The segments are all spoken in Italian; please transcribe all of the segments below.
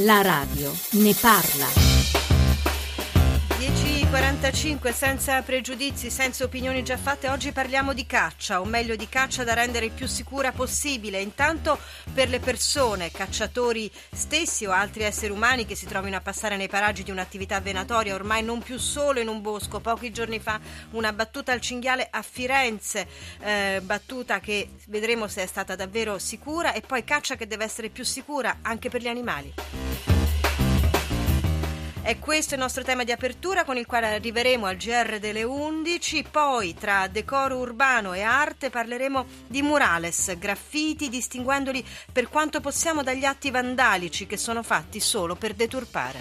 La radio ne parla. 10.45 senza pregiudizi, senza opinioni già fatte, oggi parliamo di caccia, o meglio di caccia da rendere il più sicura possibile. Intanto per le persone, cacciatori stessi o altri esseri umani che si trovino a passare nei paraggi di un'attività venatoria, ormai non più solo in un bosco. Pochi giorni fa una battuta al cinghiale a Firenze, eh, battuta che vedremo se è stata davvero sicura e poi caccia che deve essere più sicura anche per gli animali. È questo il nostro tema di apertura con il quale arriveremo al GR delle 11, poi tra decoro urbano e arte parleremo di murales, graffiti, distinguendoli per quanto possiamo dagli atti vandalici che sono fatti solo per deturpare.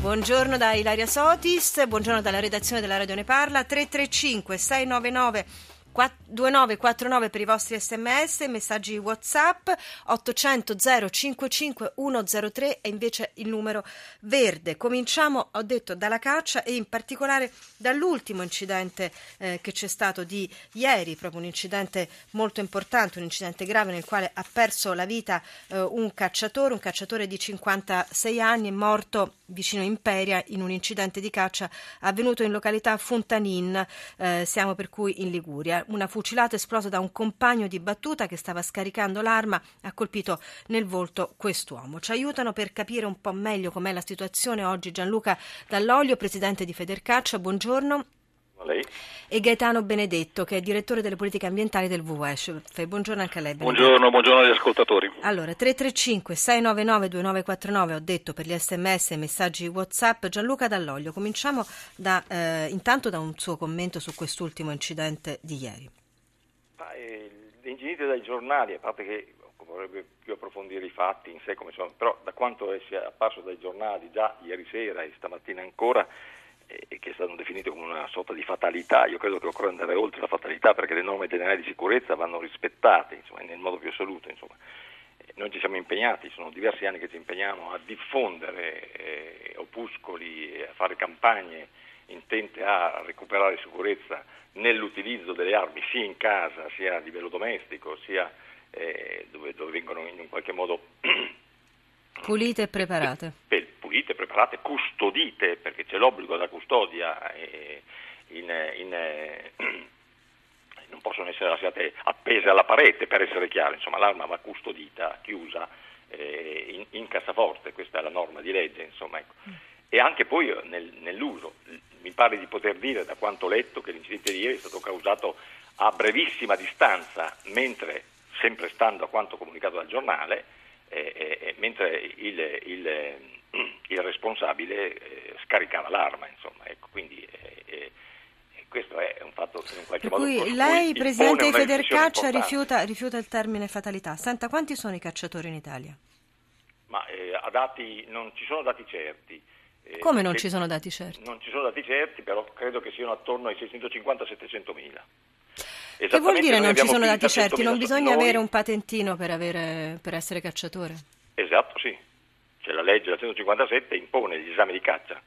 Buongiorno da Ilaria Sotis, buongiorno dalla redazione della Radio Ne Parla, 335 699 2949 per i vostri sms, messaggi whatsapp 800 055 103 e invece il numero verde. Cominciamo, ho detto, dalla caccia e in particolare dall'ultimo incidente eh, che c'è stato di ieri, proprio un incidente molto importante, un incidente grave nel quale ha perso la vita eh, un cacciatore, un cacciatore di 56 anni, è morto vicino Imperia in un incidente di caccia avvenuto in località Fontanin, eh, siamo per cui in Liguria. Una fucilata esplosa da un compagno di battuta che stava scaricando l'arma ha colpito nel volto quest'uomo. Ci aiutano per capire un po' meglio com'è la situazione oggi Gianluca Dall'Olio, presidente di Federcaccia. Buongiorno lei. E Gaetano Benedetto, che è direttore delle politiche ambientali del WWF. Buongiorno anche a lei. Benedetto. Buongiorno, buongiorno agli ascoltatori. Allora, 335 699 2949, ho detto per gli sms e messaggi WhatsApp. Gianluca Dall'Olio, cominciamo da, eh, intanto da un suo commento su quest'ultimo incidente di ieri. Ma, eh, dai giornali, a parte che vorrebbe più approfondire i fatti in sé come sono, però da quanto è apparso dai giornali già ieri sera e stamattina ancora, e che è stato definito come una sorta di fatalità. Io credo che occorre andare oltre la fatalità perché le norme generali di sicurezza vanno rispettate insomma, nel modo più assoluto. Insomma. Noi ci siamo impegnati, sono diversi anni che ci impegniamo a diffondere eh, opuscoli a fare campagne intente a recuperare sicurezza nell'utilizzo delle armi sia in casa sia a livello domestico sia eh, dove, dove vengono in un qualche modo pulite e preparate. Per, pulite, preparate, custodite, perché c'è l'obbligo della custodia eh, in, in, eh, non possono essere lasciate appese alla parete per essere chiaro, insomma l'arma va custodita, chiusa eh, in, in, cassaforte, questa è la norma di legge, insomma, ecco. E anche poi nel, nell'uso, mi pare di poter dire da quanto letto che l'incidente di ieri è stato causato a brevissima distanza, mentre sempre stando a quanto comunicato dal giornale, eh, eh, mentre il, il, il responsabile eh, scaricava l'arma, insomma, ecco, quindi questo è un fatto in qualche per modo cui lei, Presidente di Federcaccia, rifiuta, rifiuta, il termine fatalità. Senta, quanti sono i cacciatori in Italia? Ma eh, a dati, non ci sono dati certi. Eh, Come non ci sono dati certi? Non ci sono dati certi, però credo che siano attorno ai 650-700 mila. Che vuol dire non ci sono dati certi? Non bisogna noi... avere un patentino per, avere, per, essere cacciatore? Esatto, sì. C'è la legge, la 157, impone gli esami di caccia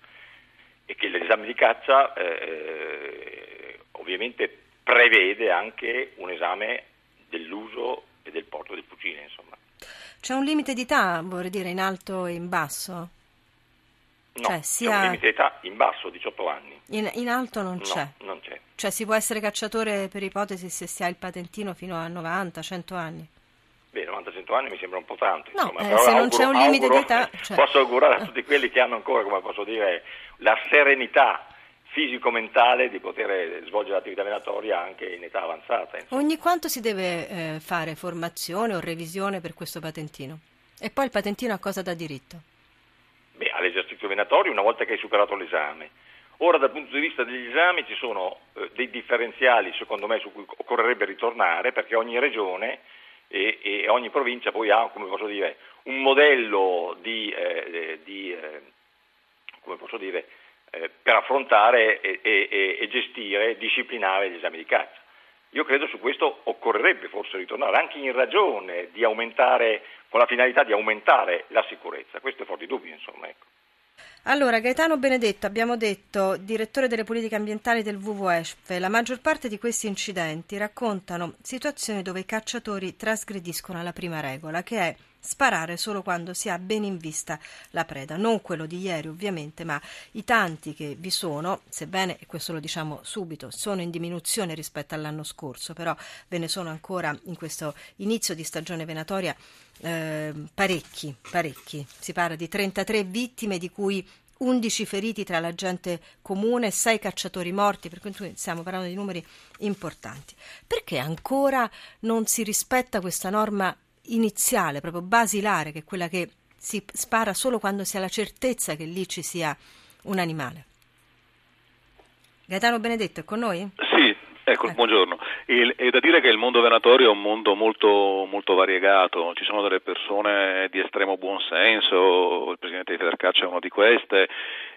e che l'esame di caccia eh, ovviamente prevede anche un esame dell'uso e del porto del fucile, insomma. C'è un limite di età, vorrei dire, in alto e in basso? No, cioè, sia... c'è un limite di età in basso, 18 anni. In, in alto non no, c'è? non c'è. Cioè si può essere cacciatore per ipotesi se si ha il patentino fino a 90, 100 anni? Beh, 90-100 anni mi sembra un po' tanto. No, insomma, eh, se non auguro, c'è un limite auguro, di età... Cioè... Posso augurare a tutti quelli che hanno ancora, come posso dire, la serenità fisico-mentale di poter svolgere l'attività venatoria anche in età avanzata. Insomma. Ogni quanto si deve eh, fare formazione o revisione per questo patentino? E poi il patentino a cosa dà diritto? Venatorio una volta che hai superato l'esame. Ora dal punto di vista degli esami ci sono eh, dei differenziali secondo me su cui occorrerebbe ritornare perché ogni regione e, e ogni provincia poi ha, come posso dire, un modello di, eh, di eh, come posso dire, eh, per affrontare e, e, e gestire disciplinare gli esami di caccia. Io credo su questo occorrerebbe forse ritornare, anche in ragione di aumentare, con la finalità di aumentare la sicurezza. Questo è fuori dubbio, insomma. Ecco. Allora, Gaetano Benedetto, abbiamo detto, direttore delle politiche ambientali del WWF, la maggior parte di questi incidenti raccontano situazioni dove i cacciatori trasgrediscono la prima regola, che è sparare solo quando si ha ben in vista la preda, non quello di ieri ovviamente, ma i tanti che vi sono, sebbene, e questo lo diciamo subito, sono in diminuzione rispetto all'anno scorso, però ve ne sono ancora in questo inizio di stagione venatoria eh, parecchi, parecchi. Si parla di 33 vittime di cui 11 feriti tra la gente comune, 6 cacciatori morti, per cui stiamo parlando di numeri importanti. Perché ancora non si rispetta questa norma iniziale, proprio basilare, che è quella che si spara solo quando si ha la certezza che lì ci sia un animale. Gaetano Benedetto è con noi? Sì, ecco, eh. buongiorno. Il, è da dire che il mondo venatorio è un mondo molto, molto, variegato, ci sono delle persone di estremo buonsenso, il presidente di Federcaccia è uno di queste,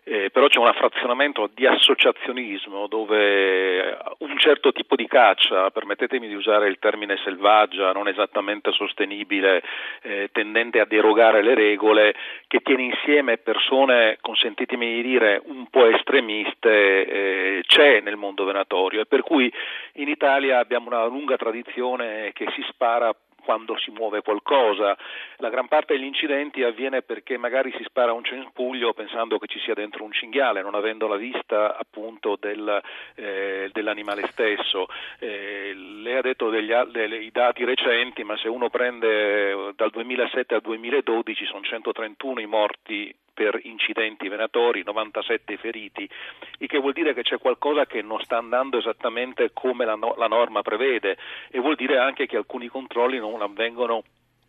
eh, però c'è un affrazionamento di associazionismo dove un certo tipo di caccia, permettetemi di usare il termine selvaggia, non esattamente sostenibile, eh, tendente a derogare le regole, che tiene insieme persone, consentitemi di dire, un po' estremiste, eh, c'è nel mondo venatorio. E per cui in Italia abbiamo una lunga tradizione che si spara quando si muove qualcosa. La gran parte degli incidenti avviene perché magari si spara un cespuglio pensando che ci sia dentro un cinghiale, non avendo la vista appunto del, eh, dell'animale stesso. Eh, lei ha detto degli, dei dati recenti, ma se uno prende dal 2007 al 2012 sono 131 i morti per incidenti venatori, 97 feriti, il che vuol dire che c'è qualcosa che non sta andando esattamente come la, no- la norma prevede e vuol dire anche che alcuni controlli non avvengono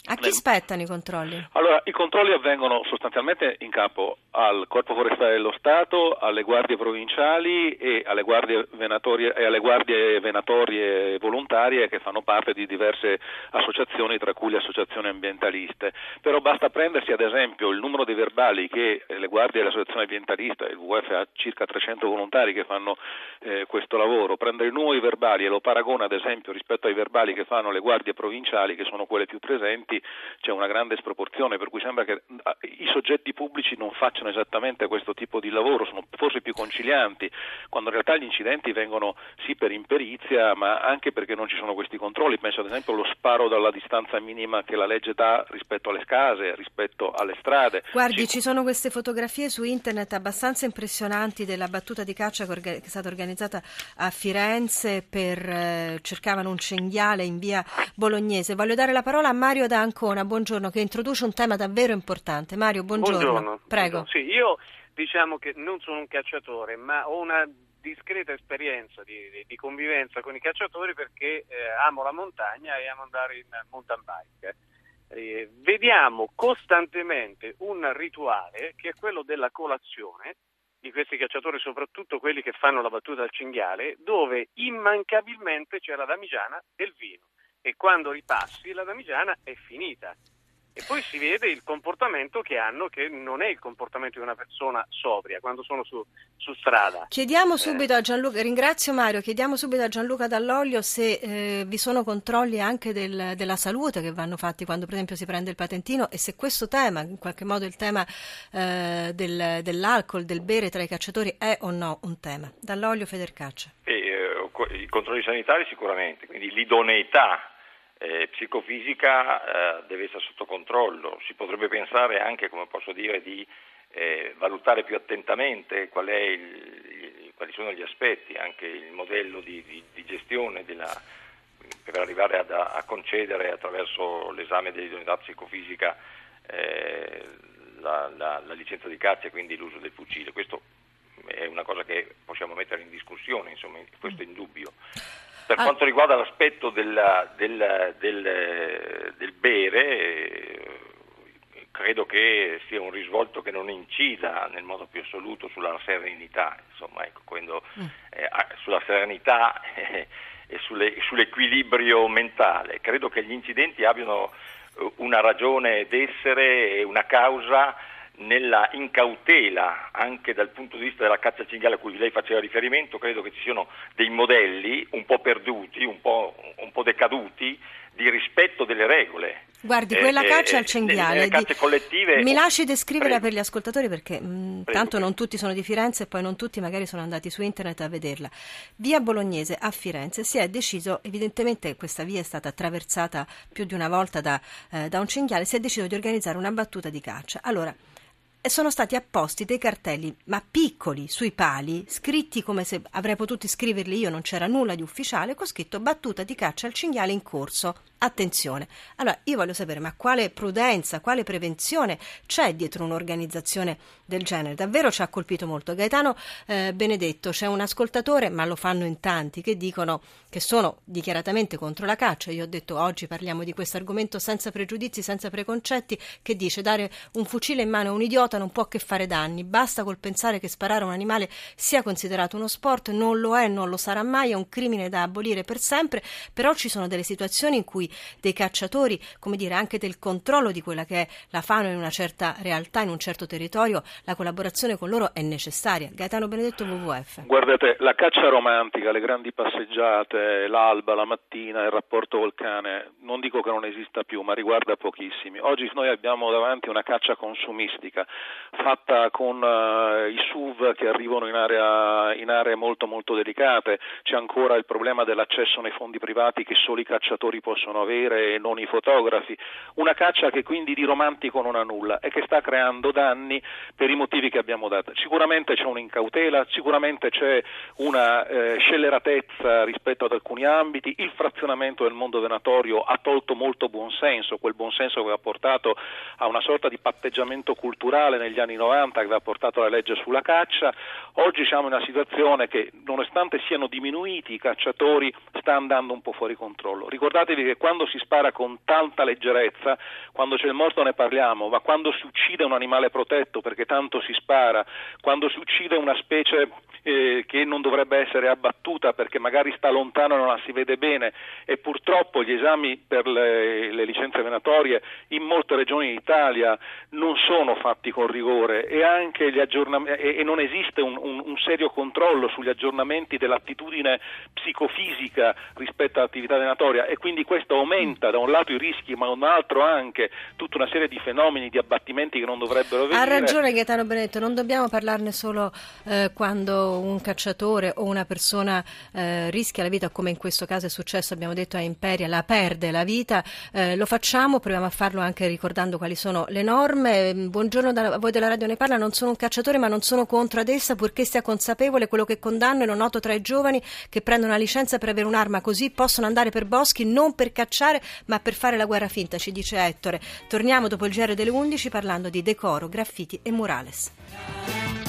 a chi spettano i controlli? Allora, i controlli avvengono sostanzialmente in capo al Corpo Forestale dello Stato, alle guardie provinciali e alle guardie, e alle guardie venatorie volontarie che fanno parte di diverse associazioni, tra cui le associazioni ambientaliste. Però basta prendersi ad esempio il numero dei verbali che le guardie delle associazioni ambientaliste, il WF ha circa 300 volontari che fanno eh, questo lavoro, prendere i numeri verbali e lo paragona ad esempio rispetto ai verbali che fanno le guardie provinciali, che sono quelle più presenti, c'è una grande sproporzione, per cui sembra che ah, i soggetti pubblici non facciano esattamente questo tipo di lavoro, sono forse più concilianti, quando in realtà gli incidenti vengono sì per imperizia, ma anche perché non ci sono questi controlli. Penso ad esempio allo sparo dalla distanza minima che la legge dà rispetto alle case, rispetto alle strade. Guardi, sì. ci sono queste fotografie su internet abbastanza impressionanti della battuta di caccia che è stata organizzata a Firenze per eh, cercavano un cinghiale in via Bolognese. Voglio dare la parola a Mario da Ancona, buongiorno, che introduce un tema davvero importante. Mario, buongiorno. Buongiorno. Prego. Sì, io diciamo che non sono un cacciatore, ma ho una discreta esperienza di, di, di convivenza con i cacciatori perché eh, amo la montagna e amo andare in mountain bike. Eh, vediamo costantemente un rituale che è quello della colazione di questi cacciatori, soprattutto quelli che fanno la battuta al cinghiale, dove immancabilmente c'è la damigiana del vino e quando ripassi la damigiana è finita. E poi si vede il comportamento che hanno, che non è il comportamento di una persona sobria quando sono su, su strada. Chiediamo eh. subito a Gianluca, ringrazio Mario, chiediamo subito a Gianluca Dall'Olio se eh, vi sono controlli anche del, della salute che vanno fatti quando per esempio si prende il patentino e se questo tema, in qualche modo il tema eh, del, dell'alcol, del bere tra i cacciatori è o no un tema. Dall'Olio Federcaccia. Eh, I controlli sanitari sicuramente, quindi l'idoneità eh, psicofisica eh, deve essere sotto controllo. Si potrebbe pensare anche, come posso dire, di eh, valutare più attentamente qual il, quali sono gli aspetti, anche il modello di, di, di gestione della, per arrivare ad, a concedere attraverso l'esame dell'idoneità psicofisica eh, la, la, la, licenza di caccia e quindi l'uso del fucile. Questo è una cosa che possiamo mettere in discussione, insomma, questo è indubbio. Per ah. quanto riguarda l'aspetto del, del, del, del bere, credo che sia un risvolto che non incida nel modo più assoluto sulla serenità, insomma, ecco, quando, mm. eh, sulla serenità eh, e sulle, sull'equilibrio mentale. Credo che gli incidenti abbiano eh, una ragione d'essere e una causa nella incautela anche dal punto di vista della caccia cinghiale a cui lei faceva riferimento, credo che ci siano dei modelli un po' perduti, un po', un po decaduti di rispetto delle regole. Guardi, quella eh, caccia eh, al cinghiale, di... collettive... mi lasci descriverla per gli ascoltatori perché mh, mm, tanto non tutti sono di Firenze e poi non tutti magari sono andati su internet a vederla. Via Bolognese a Firenze si è deciso, evidentemente questa via è stata attraversata più di una volta da, eh, da un cinghiale, si è deciso di organizzare una battuta di caccia. Allora, sono stati apposti dei cartelli, ma piccoli, sui pali, scritti come se avrei potuto scriverli io, non c'era nulla di ufficiale, con scritto battuta di caccia al cinghiale in corso. Attenzione. Allora, io voglio sapere, ma quale prudenza, quale prevenzione c'è dietro un'organizzazione del genere? Davvero ci ha colpito molto. Gaetano eh, Benedetto, c'è un ascoltatore, ma lo fanno in tanti, che dicono che sono dichiaratamente contro la caccia. Io ho detto oggi parliamo di questo argomento senza pregiudizi, senza preconcetti, che dice dare un fucile in mano a un idiota non può che fare danni. Basta col pensare che sparare a un animale sia considerato uno sport, non lo è, non lo sarà mai, è un crimine da abolire per sempre, però ci sono delle situazioni in cui dei cacciatori, come dire, anche del controllo di quella che è la fauna in una certa realtà, in un certo territorio, la collaborazione con loro è necessaria. Gaetano Benedetto WWF. Guardate, la caccia romantica, le grandi passeggiate, l'alba, la mattina, il rapporto col cane, non dico che non esista più, ma riguarda pochissimi. Oggi noi abbiamo davanti una caccia consumistica fatta con uh, i SUV che arrivano in, area, in aree molto molto delicate, c'è ancora il problema dell'accesso nei fondi privati che solo i cacciatori possono possono avere e non i fotografi, una caccia che quindi di romantico non ha nulla e che sta creando danni per i motivi che abbiamo dato. Sicuramente c'è un'incautela, sicuramente c'è una eh, scelleratezza rispetto ad alcuni ambiti, il frazionamento del mondo venatorio ha tolto molto buonsenso, quel buonsenso che ha portato a una sorta di patteggiamento culturale negli anni 90 che aveva portato la legge sulla caccia, oggi siamo in una situazione che nonostante siano diminuiti i cacciatori sta andando un po' fuori controllo. Ricordatevi che quando si spara con tanta leggerezza, quando c'è il morto ne parliamo, ma quando si uccide un animale protetto perché tanto si spara, quando si uccide una specie eh, che non dovrebbe essere abbattuta perché magari sta lontano e non la si vede bene e purtroppo gli esami per le, le licenze venatorie in molte regioni d'Italia non sono fatti con rigore e, e, e non esiste un, un, un serio controllo sugli aggiornamenti dell'attitudine psicofisica rispetto all'attività venatoria e quindi questo aumenta da un lato i rischi ma da un altro anche tutta una serie di fenomeni, di abbattimenti che non dovrebbero venire. Ha ragione Gaetano Benedetto, non dobbiamo parlarne solo eh, quando un cacciatore o una persona eh, rischia la vita, come in questo caso è successo, abbiamo detto a Imperia, la perde la vita, eh, lo facciamo, proviamo a farlo anche ricordando quali sono le norme. Buongiorno da voi della radio ne parla, non sono un cacciatore ma non sono contro ad essa purché sia consapevole quello che condanno e lo noto tra i giovani che prendono la licenza per avere un'arma così possono andare per boschi non per cacciare ma per fare la guerra finta, ci dice Ettore. Torniamo dopo il GR delle 11 parlando di decoro, graffiti e murales.